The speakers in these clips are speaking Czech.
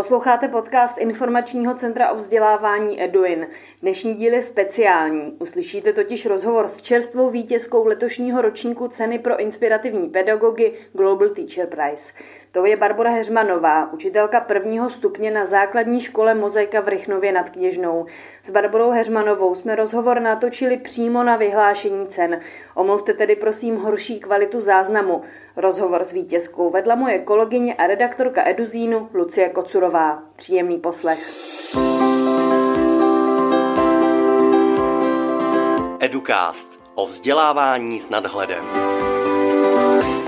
Posloucháte podcast Informačního centra o vzdělávání Eduin. Dnešní díl je speciální. Uslyšíte totiž rozhovor s čerstvou vítězkou letošního ročníku ceny pro inspirativní pedagogy Global Teacher Prize. To je Barbara Heřmanová, učitelka prvního stupně na základní škole Mozaika v Rychnově nad Kněžnou. S Barbarou Heřmanovou jsme rozhovor natočili přímo na vyhlášení cen. Omluvte tedy prosím horší kvalitu záznamu. Rozhovor s vítězkou vedla moje kolegyně a redaktorka Eduzínu Lucie Kocurová. Příjemný poslech. Educast o vzdělávání s nadhledem.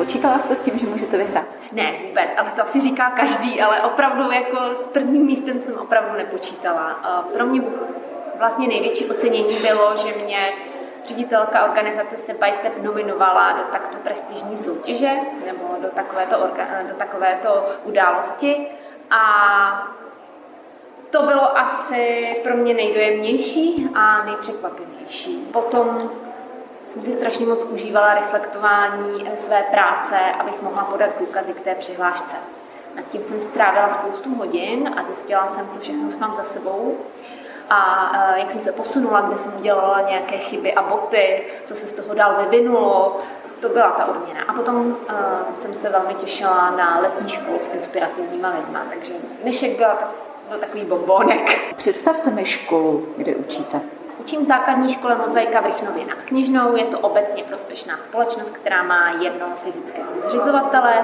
Počítala jste s tím, že můžete vyhrát? Ne, vůbec, ale to asi říká každý, ale opravdu jako s prvním místem jsem opravdu nepočítala. Pro mě vlastně největší ocenění bylo, že mě ředitelka organizace Step by Step nominovala do takto prestižní soutěže nebo do takovéto, orga, do takovéto události. A to bylo asi pro mě nejdojemnější a nejpřekvapivější. Potom jsem si strašně moc užívala reflektování eh, své práce, abych mohla podat důkazy k té přihlášce. Nad tím jsem strávila spoustu hodin a zjistila jsem, co všechno už mám za sebou a eh, jak jsem se posunula, kde jsem udělala nějaké chyby a boty, co se z toho dál vyvinulo. To byla ta odměna. A potom uh, jsem se velmi těšila na letní školu s inspirativníma lidma, takže dnešek byla, byl takový bombónek. Představte mi školu, kde učíte. Učím v základní škole Mozaika v Rychnově nad Kněžnou. Je to obecně prospěšná společnost, která má jednoho fyzického zřizovatele.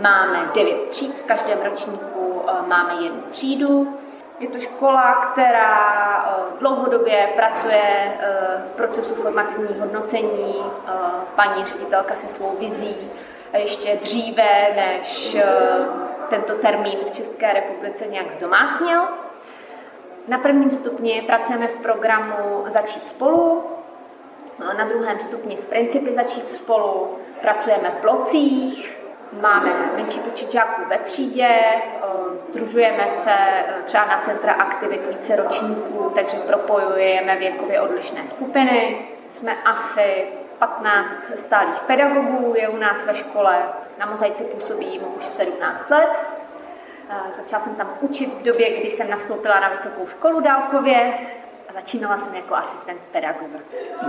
Máme devět tříd, v každém ročníku eh, máme jednu třídu. Je to škola, která eh, dlouhodobě pracuje eh, v procesu formativní hodnocení. Paní ředitelka se svou vizí ještě dříve, než tento termín v České republice nějak zdomácnil. Na prvním stupni pracujeme v programu Začít spolu, na druhém stupni v principy Začít spolu, pracujeme v blocích, máme menší počet žáků ve třídě, združujeme se třeba na centra aktivit více ročníků, takže propojujeme věkově odlišné skupiny. Jsme asi 15 stálých pedagogů, je u nás ve škole, na mozaici působím už 17 let. Začala jsem tam učit v době, kdy jsem nastoupila na vysokou školu dálkově a začínala jsem jako asistent pedagoga.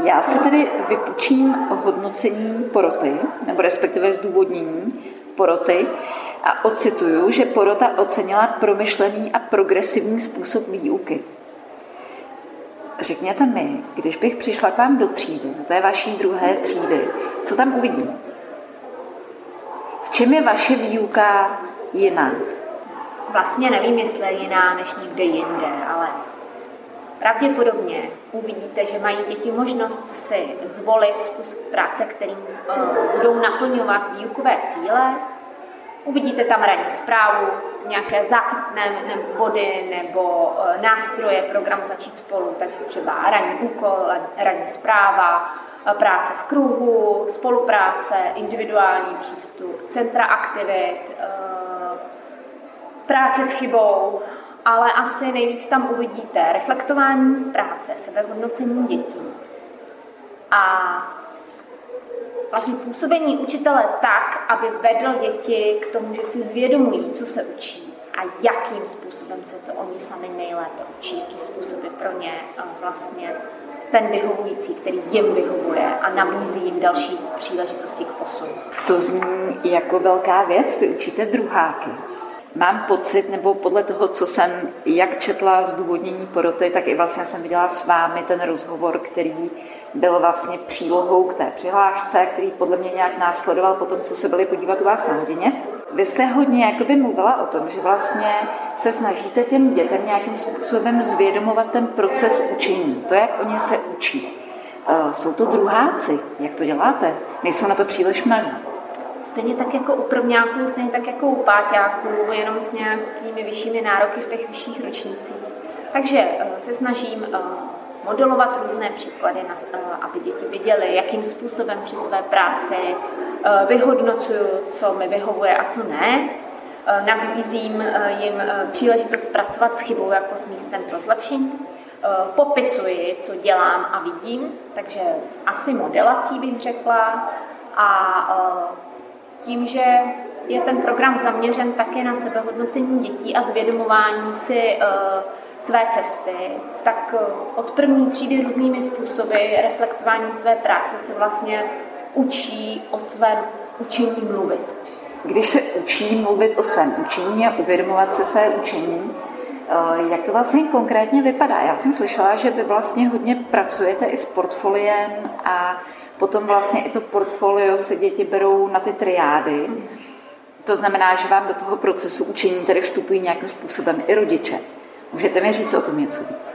Já se tedy vypučím hodnocení poroty, nebo respektive zdůvodnění poroty a ocituju, že porota ocenila promyšlený a progresivní způsob výuky. Řekněte mi, když bych přišla k vám do třídy, do té vaší druhé třídy, co tam uvidím? V čem je vaše výuka jiná? Vlastně nevím, jestli je jiná než někde jinde, ale pravděpodobně uvidíte, že mají děti možnost si zvolit způsob práce, kterým uh, budou naplňovat výukové cíle. Uvidíte tam ranní zprávu, nějaké záchytné body nebo uh, nástroje programu Začít spolu, takže třeba ranní úkol, ranní zpráva, uh, práce v kruhu, spolupráce, individuální přístup, centra aktivit, práce s chybou, ale asi nejvíc tam uvidíte reflektování práce, sebehodnocení dětí a vlastně působení učitele tak, aby vedl děti k tomu, že si zvědomují, co se učí a jakým způsobem se to oni sami nejlépe učí, jaký způsob je pro ně eh, vlastně ten vyhovující, který jim vyhovuje a nabízí jim další příležitosti k posunu. To zní jako velká věc, vy učíte druháky. Mám pocit, nebo podle toho, co jsem jak četla zdůvodnění poroty, tak i vlastně jsem viděla s vámi ten rozhovor, který byl vlastně přílohou k té přihlášce, který podle mě nějak následoval po tom, co se byli podívat u vás na hodině. Vy jste hodně jakoby mluvila o tom, že vlastně se snažíte těm dětem nějakým způsobem zvědomovat ten proces učení, to, jak oni se učí. Eh, jsou to druháci, jak to děláte? Nejsou na to příliš mladí. Stejně tak jako u prvňáků, stejně tak jako u páťáků, jenom s nějakými vyššími nároky v těch vyšších ročnících. Takže eh, se snažím eh, modelovat různé příklady, eh, aby děti viděly, jakým způsobem při své práci vyhodnocuju, co mi vyhovuje a co ne. Nabízím jim příležitost pracovat s chybou jako s místem pro zlepšení. Popisuji, co dělám a vidím, takže asi modelací bych řekla. A tím, že je ten program zaměřen také na sebehodnocení dětí a zvědomování si uh, své cesty, tak uh, od první třídy různými způsoby reflektování své práce se vlastně učí o svém učení mluvit. Když se učí mluvit o svém učení a uvědomovat se své učení, Eh, jak to vlastně konkrétně vypadá? Já jsem slyšela, že vy vlastně hodně pracujete i s portfoliem a potom vlastně i to portfolio se děti berou na ty triády. To znamená, že vám do toho procesu učení tedy vstupují nějakým způsobem i rodiče. Můžete mi říct o tom něco víc?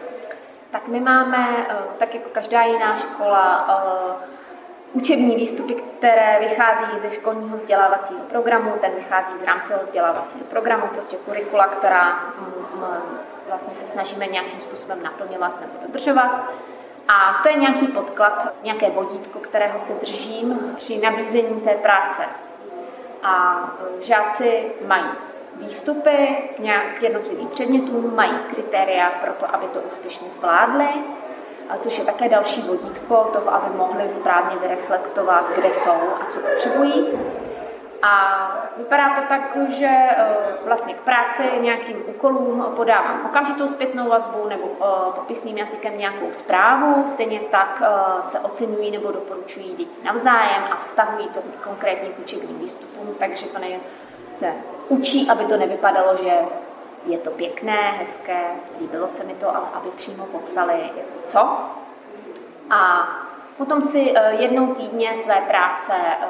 Tak my máme, eh, tak jako každá jiná škola, eh, učební výstupy, které vychází ze školního vzdělávacího programu, ten vychází z rámcového vzdělávacího programu, prostě kurikula, která mm, mm, vlastně se snažíme nějakým způsobem naplňovat nebo dodržovat. A to je nějaký podklad, nějaké vodítko, kterého se držím při nabízení té práce. A e, žáci mají výstupy k jednotlivým předmětům, mají kritéria pro to, aby to úspěšně zvládli což je také další vodítko toho, aby mohli správně vyreflektovat, kde jsou a co potřebují. A vypadá to tak, že e, vlastně k práci nějakým úkolům podávám okamžitou zpětnou vazbu nebo e, popisným jazykem nějakou zprávu, stejně tak e, se oceňují nebo doporučují děti navzájem a vztahují to k učebním výstupům, takže to nejen se učí, aby to nevypadalo, že je to pěkné, hezké, líbilo se mi to, ale aby přímo popsali jako co. A potom si eh, jednou týdně své práce eh,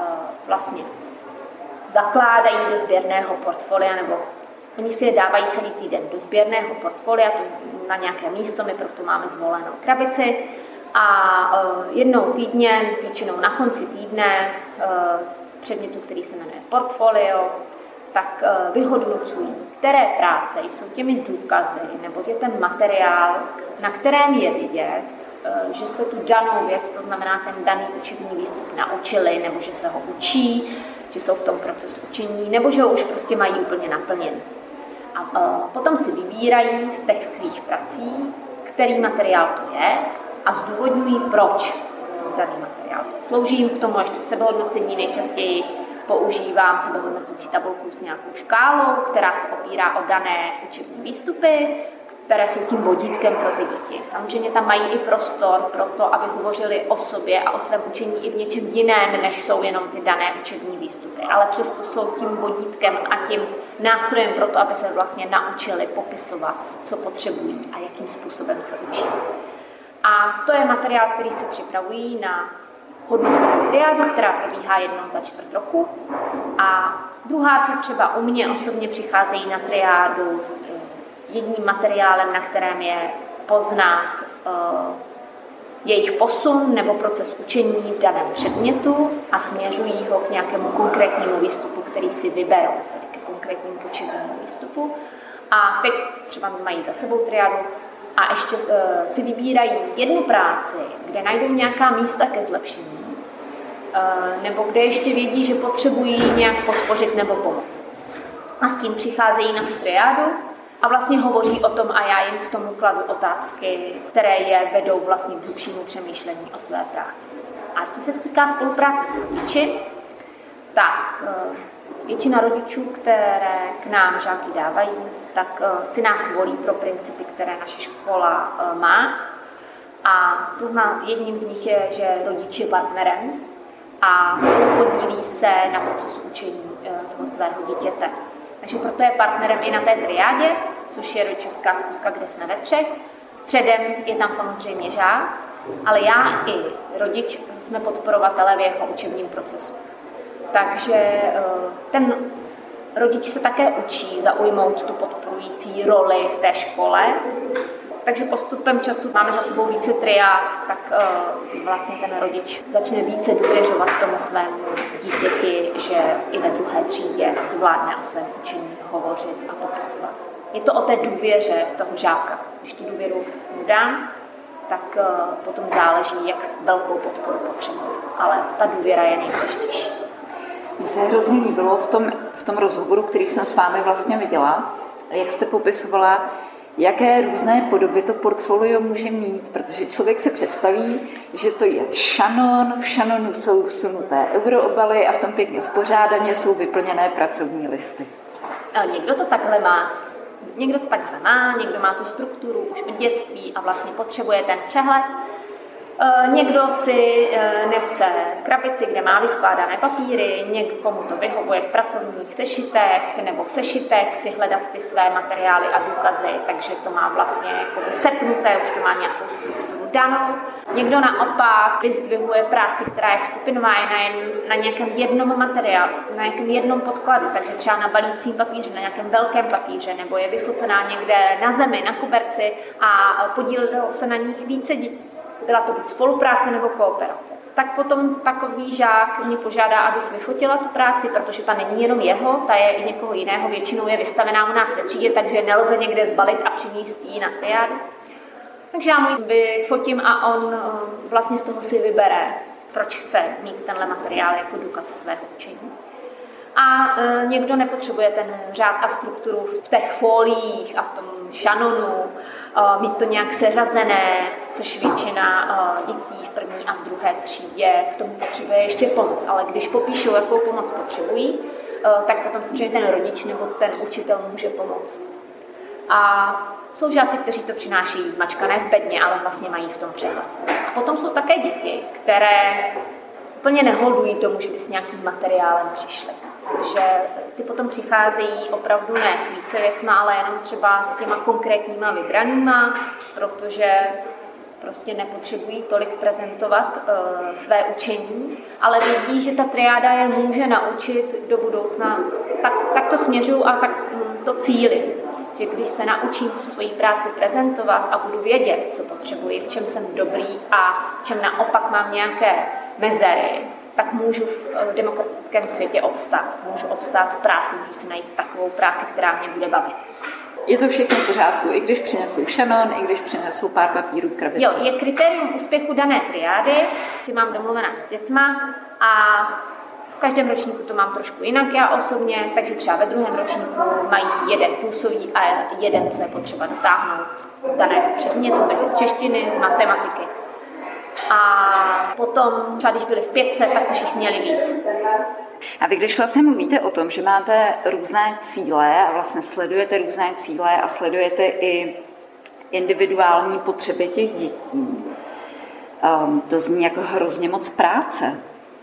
vlastně zakládají do sběrného portfolia, nebo oni si je dávají celý týden do sběrného portfolia, na nějaké místo, my proto máme zvolenou krabici. A eh, jednou týdně, většinou na konci týdne, předmětu, který se jmenuje portfolio, tak vyhodnocují které práce jsou těmi důkazy, nebo je ten materiál, na kterém je vidět, že se tu danou věc, to znamená ten daný učební výstup naučili, nebo že se ho učí, že jsou v tom procesu učení, nebo že ho už prostě mají úplně naplněn. A eh, potom si vybírají z těch svých prací, který materiál to je a zdůvodňují, proč daný materiál. Slouží jim k tomu ještě sebehodnocení nejčastěji používám sebehodnotící tabulku s nějakou škálou, která se opírá o dané učební výstupy, které jsou tím vodítkem pro ty děti. Samozřejmě tam mají i prostor pro to, aby hovořili o sobě a o svém učení i v něčem jiném, než jsou jenom ty dané učební výstupy. Ale přesto jsou tím vodítkem a tím nástrojem pro to, aby se vlastně naučili popisovat, co potřebují a jakým způsobem se učí. A to je materiál, který se připravují na hodnotící triádu, která probíhá jednou za čtvrt roku. A druháci třeba u mě osobně přicházejí na triádu s jedním materiálem, na kterém je poznat uh, jejich posun nebo proces učení v daném předmětu a směřují ho k nějakému konkrétnímu výstupu, který si vyberou, tedy ke konkrétnímu učebnímu výstupu. A teď třeba mají za sebou triádu a ještě uh, si vybírají jednu práci, kde najdou nějaká místa ke zlepšení Eh, nebo kde ještě vědí, že potřebují nějak podpořit nebo pomoct. A s tím přicházejí na tu triádu a vlastně hovoří o tom a já jim k tomu kladu otázky, které je vedou vlastně k hlubšímu přemýšlení o své práci. A co se týká spolupráce s rodiči, tak eh, většina rodičů, které k nám žáky dávají, tak eh, si nás volí pro principy, které naše škola má. A to zná, jedním z nich je, že rodič je partnerem a podílí se na procesu učení eh, toho svého dítěte. Takže proto je partnerem i na té triádě, což je rodičovská zkuska, kde jsme ve třech. Středem je tam samozřejmě žák, ale já i rodič jsme podporovatelé v jeho učebním procesu. Takže eh, ten rodič se také učí zaujmout tu podporující roli v té škole takže postupem času máme za sebou více triád, tak uh, vlastně ten rodič začne více důvěřovat tomu svému dítěti, že i ve druhé třídě zvládne o svém učení hovořit a popisovat. Je to o té důvěře toho žáka. Když tu důvěru mu dám, tak uh, potom záleží, jak velkou podporu potřebuje. Ale ta důvěra je nejdůležitější. Mně se hrozně líbilo v tom, v tom rozhovoru, který jsem s vámi vlastně viděla, jak jste popisovala, jaké různé podoby to portfolio může mít, protože člověk se představí, že to je šanon, v šanonu jsou vsunuté euroobaly a v tom pěkně spořádaně jsou vyplněné pracovní listy. Někdo to takhle má. Někdo to takhle má, někdo má tu strukturu už od dětství a vlastně potřebuje ten přehled Eh, někdo si eh, nese krabici, kde má vyskládané papíry, někomu to vyhovuje v pracovních sešitech nebo v sešitech si hledat ty své materiály a důkazy, takže to má vlastně jako sepnuté, už to má nějakou strukturu danou. Někdo naopak vyzdvihuje práci, která je skupinová, je na, jen, na nějakém jednom materiálu, na nějakém jednom podkladu, takže třeba na balícím papíře, na nějakém velkém papíře, nebo je vyfocená někde na zemi, na koberci a podílelo se na nich více dětí byla to buď spolupráce nebo kooperace. Tak potom takový žák mě požádá, abych vyfotila tu práci, protože ta není jenom jeho, ta je i někoho jiného, většinou je vystavená u nás ve třídě, takže nelze někde zbalit a přinést ji na triádu. Takže já mu vyfotím a on eh, vlastně z toho si vybere, proč chce mít tenhle materiál jako důkaz svého učení. A e, někdo nepotřebuje ten řád a strukturu v těch foliích a v tom šanonu, mít to nějak seřazené, což většina e, dětí v první a v druhé třídě k tomu potřebuje ještě pomoc. Ale když popíšou, jakou pomoc potřebují, e, tak potom samozřejmě ten rodič nebo ten učitel může pomoct. A jsou žáci, kteří to přináší zmačkané v bedně, ale vlastně mají v tom přehled. A potom jsou také děti, které úplně neholdují tomu, že by s nějakým materiálem přišli. Takže ty potom přicházejí opravdu ne s více věcma, ale jenom třeba s těma konkrétníma vybranýma, protože prostě nepotřebují tolik prezentovat uh, své učení, ale vědí, že ta triáda je může naučit do budoucna. Tak, tak to směřuju a tak hm, to cíli. Že když se naučím svoji práci prezentovat a budu vědět, co potřebuji, v čem jsem dobrý a v čem naopak mám nějaké mezery, tak můžu v demokratickém světě obstát. Můžu obstát v práci, můžu si najít takovou práci, která mě bude bavit. Je to všechno v pořádku, i když přinesou šanon, i když přinesou pár papírů krabice. Jo, je kritérium úspěchu dané triády, ty mám domluvená s dětma a v každém ročníku to mám trošku jinak já osobně, takže třeba ve druhém ročníku mají jeden plusový a jeden, co je potřeba dotáhnout z daného předmětu, takže z češtiny, z matematiky a potom třeba když byli v pětce, tak už jich měli víc. A vy když vlastně mluvíte o tom, že máte různé cíle a vlastně sledujete různé cíle a sledujete i individuální potřeby těch dětí, um, to zní jako hrozně moc práce.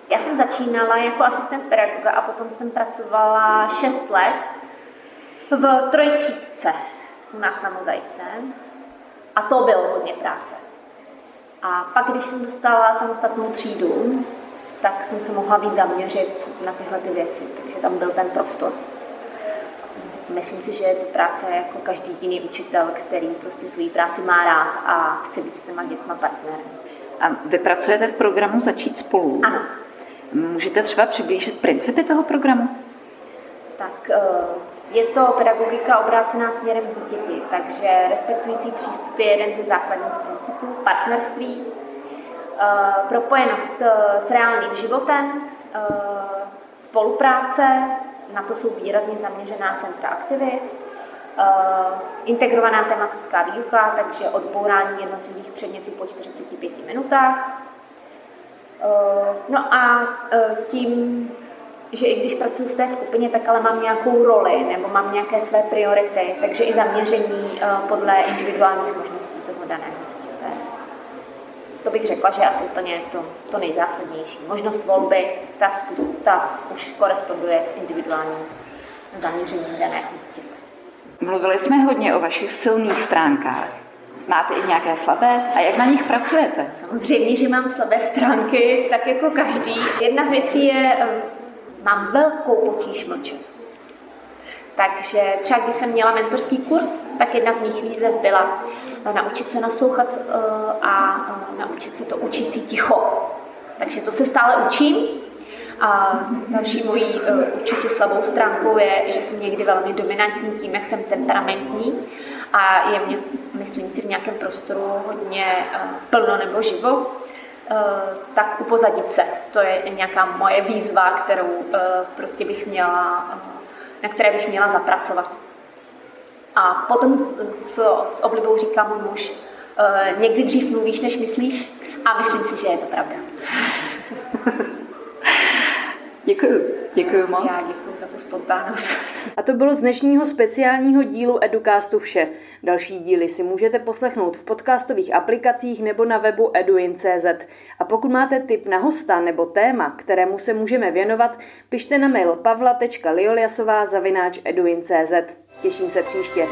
Já jsem začínala jako asistent pedagoga a potom jsem pracovala 6 let v trojtřídce u nás na Mozaice. A to bylo hodně práce. A pak, když jsem dostala samostatnou třídu, tak jsem se mohla víc zaměřit na tyhle ty věci, takže tam byl ten prostor. Myslím si, že je to práce jako každý jiný učitel, který prostě svoji práci má rád a chce být s těma dětma partnerem. A vy pracujete v programu Začít spolu? Ano. Můžete třeba přiblížit principy toho programu? Tak eh, je to pedagogika obrácená směrem k dítěti, takže respektující přístup je jeden ze základních principů. Partnerství, eh, propojenost eh, s reálným životem, eh, spolupráce, na to jsou výrazně zaměřená centra aktivit, integrovaná tematická výuka, takže odbourání jednotlivých předmětů po 45 minutách. No a tím že i když pracuji v té skupině, tak ale mám nějakou roli nebo mám nějaké své priority, takže i zaměření eh, podle individuálních možností toho daného dítěte. To bych řekla, že asi úplně to, to nejzásadnější. Možnost volby, ta, ta už koresponduje s individuálním zaměřením daného dítěte. Mluvili jsme hodně o vašich silných stránkách. Máte i nějaké slabé? A jak na nich pracujete? Samozřejmě, že mám slabé stránky, tak jako každý. Jedna z věcí je eh, mám velkou potíž mlčet. Takže třeba když jsem měla mentorský kurz, tak jedna z mých výzev byla naučit se naslouchat eh, a eh, naučit se to učit si ticho. Takže to se stále učím. A další mojí eh, určitě slabou stránkou je, že jsem někdy velmi dominantní tím, jak jsem temperamentní a je mě, myslím si, v nějakém prostoru hodně plno nebo živo. Eh, tak upozadit se. To je nějaká moje výzva, kterou eh, prostě bych měla, eh, na které bych měla zapracovat. A potom, co s oblibou říká můj muž, někdy dřív mluvíš, než myslíš a myslím si, že je to pravda. Děkuji. Děkuji moc. Já děkuji za tu spontánnost. A to bylo z dnešního speciálního dílu Educastu vše. Další díly si můžete poslechnout v podcastových aplikacích nebo na webu eduin.cz. A pokud máte tip na hosta nebo téma, kterému se můžeme věnovat, pište na mail pavla.lioliasová zavináč eduin.cz. Těším se příště.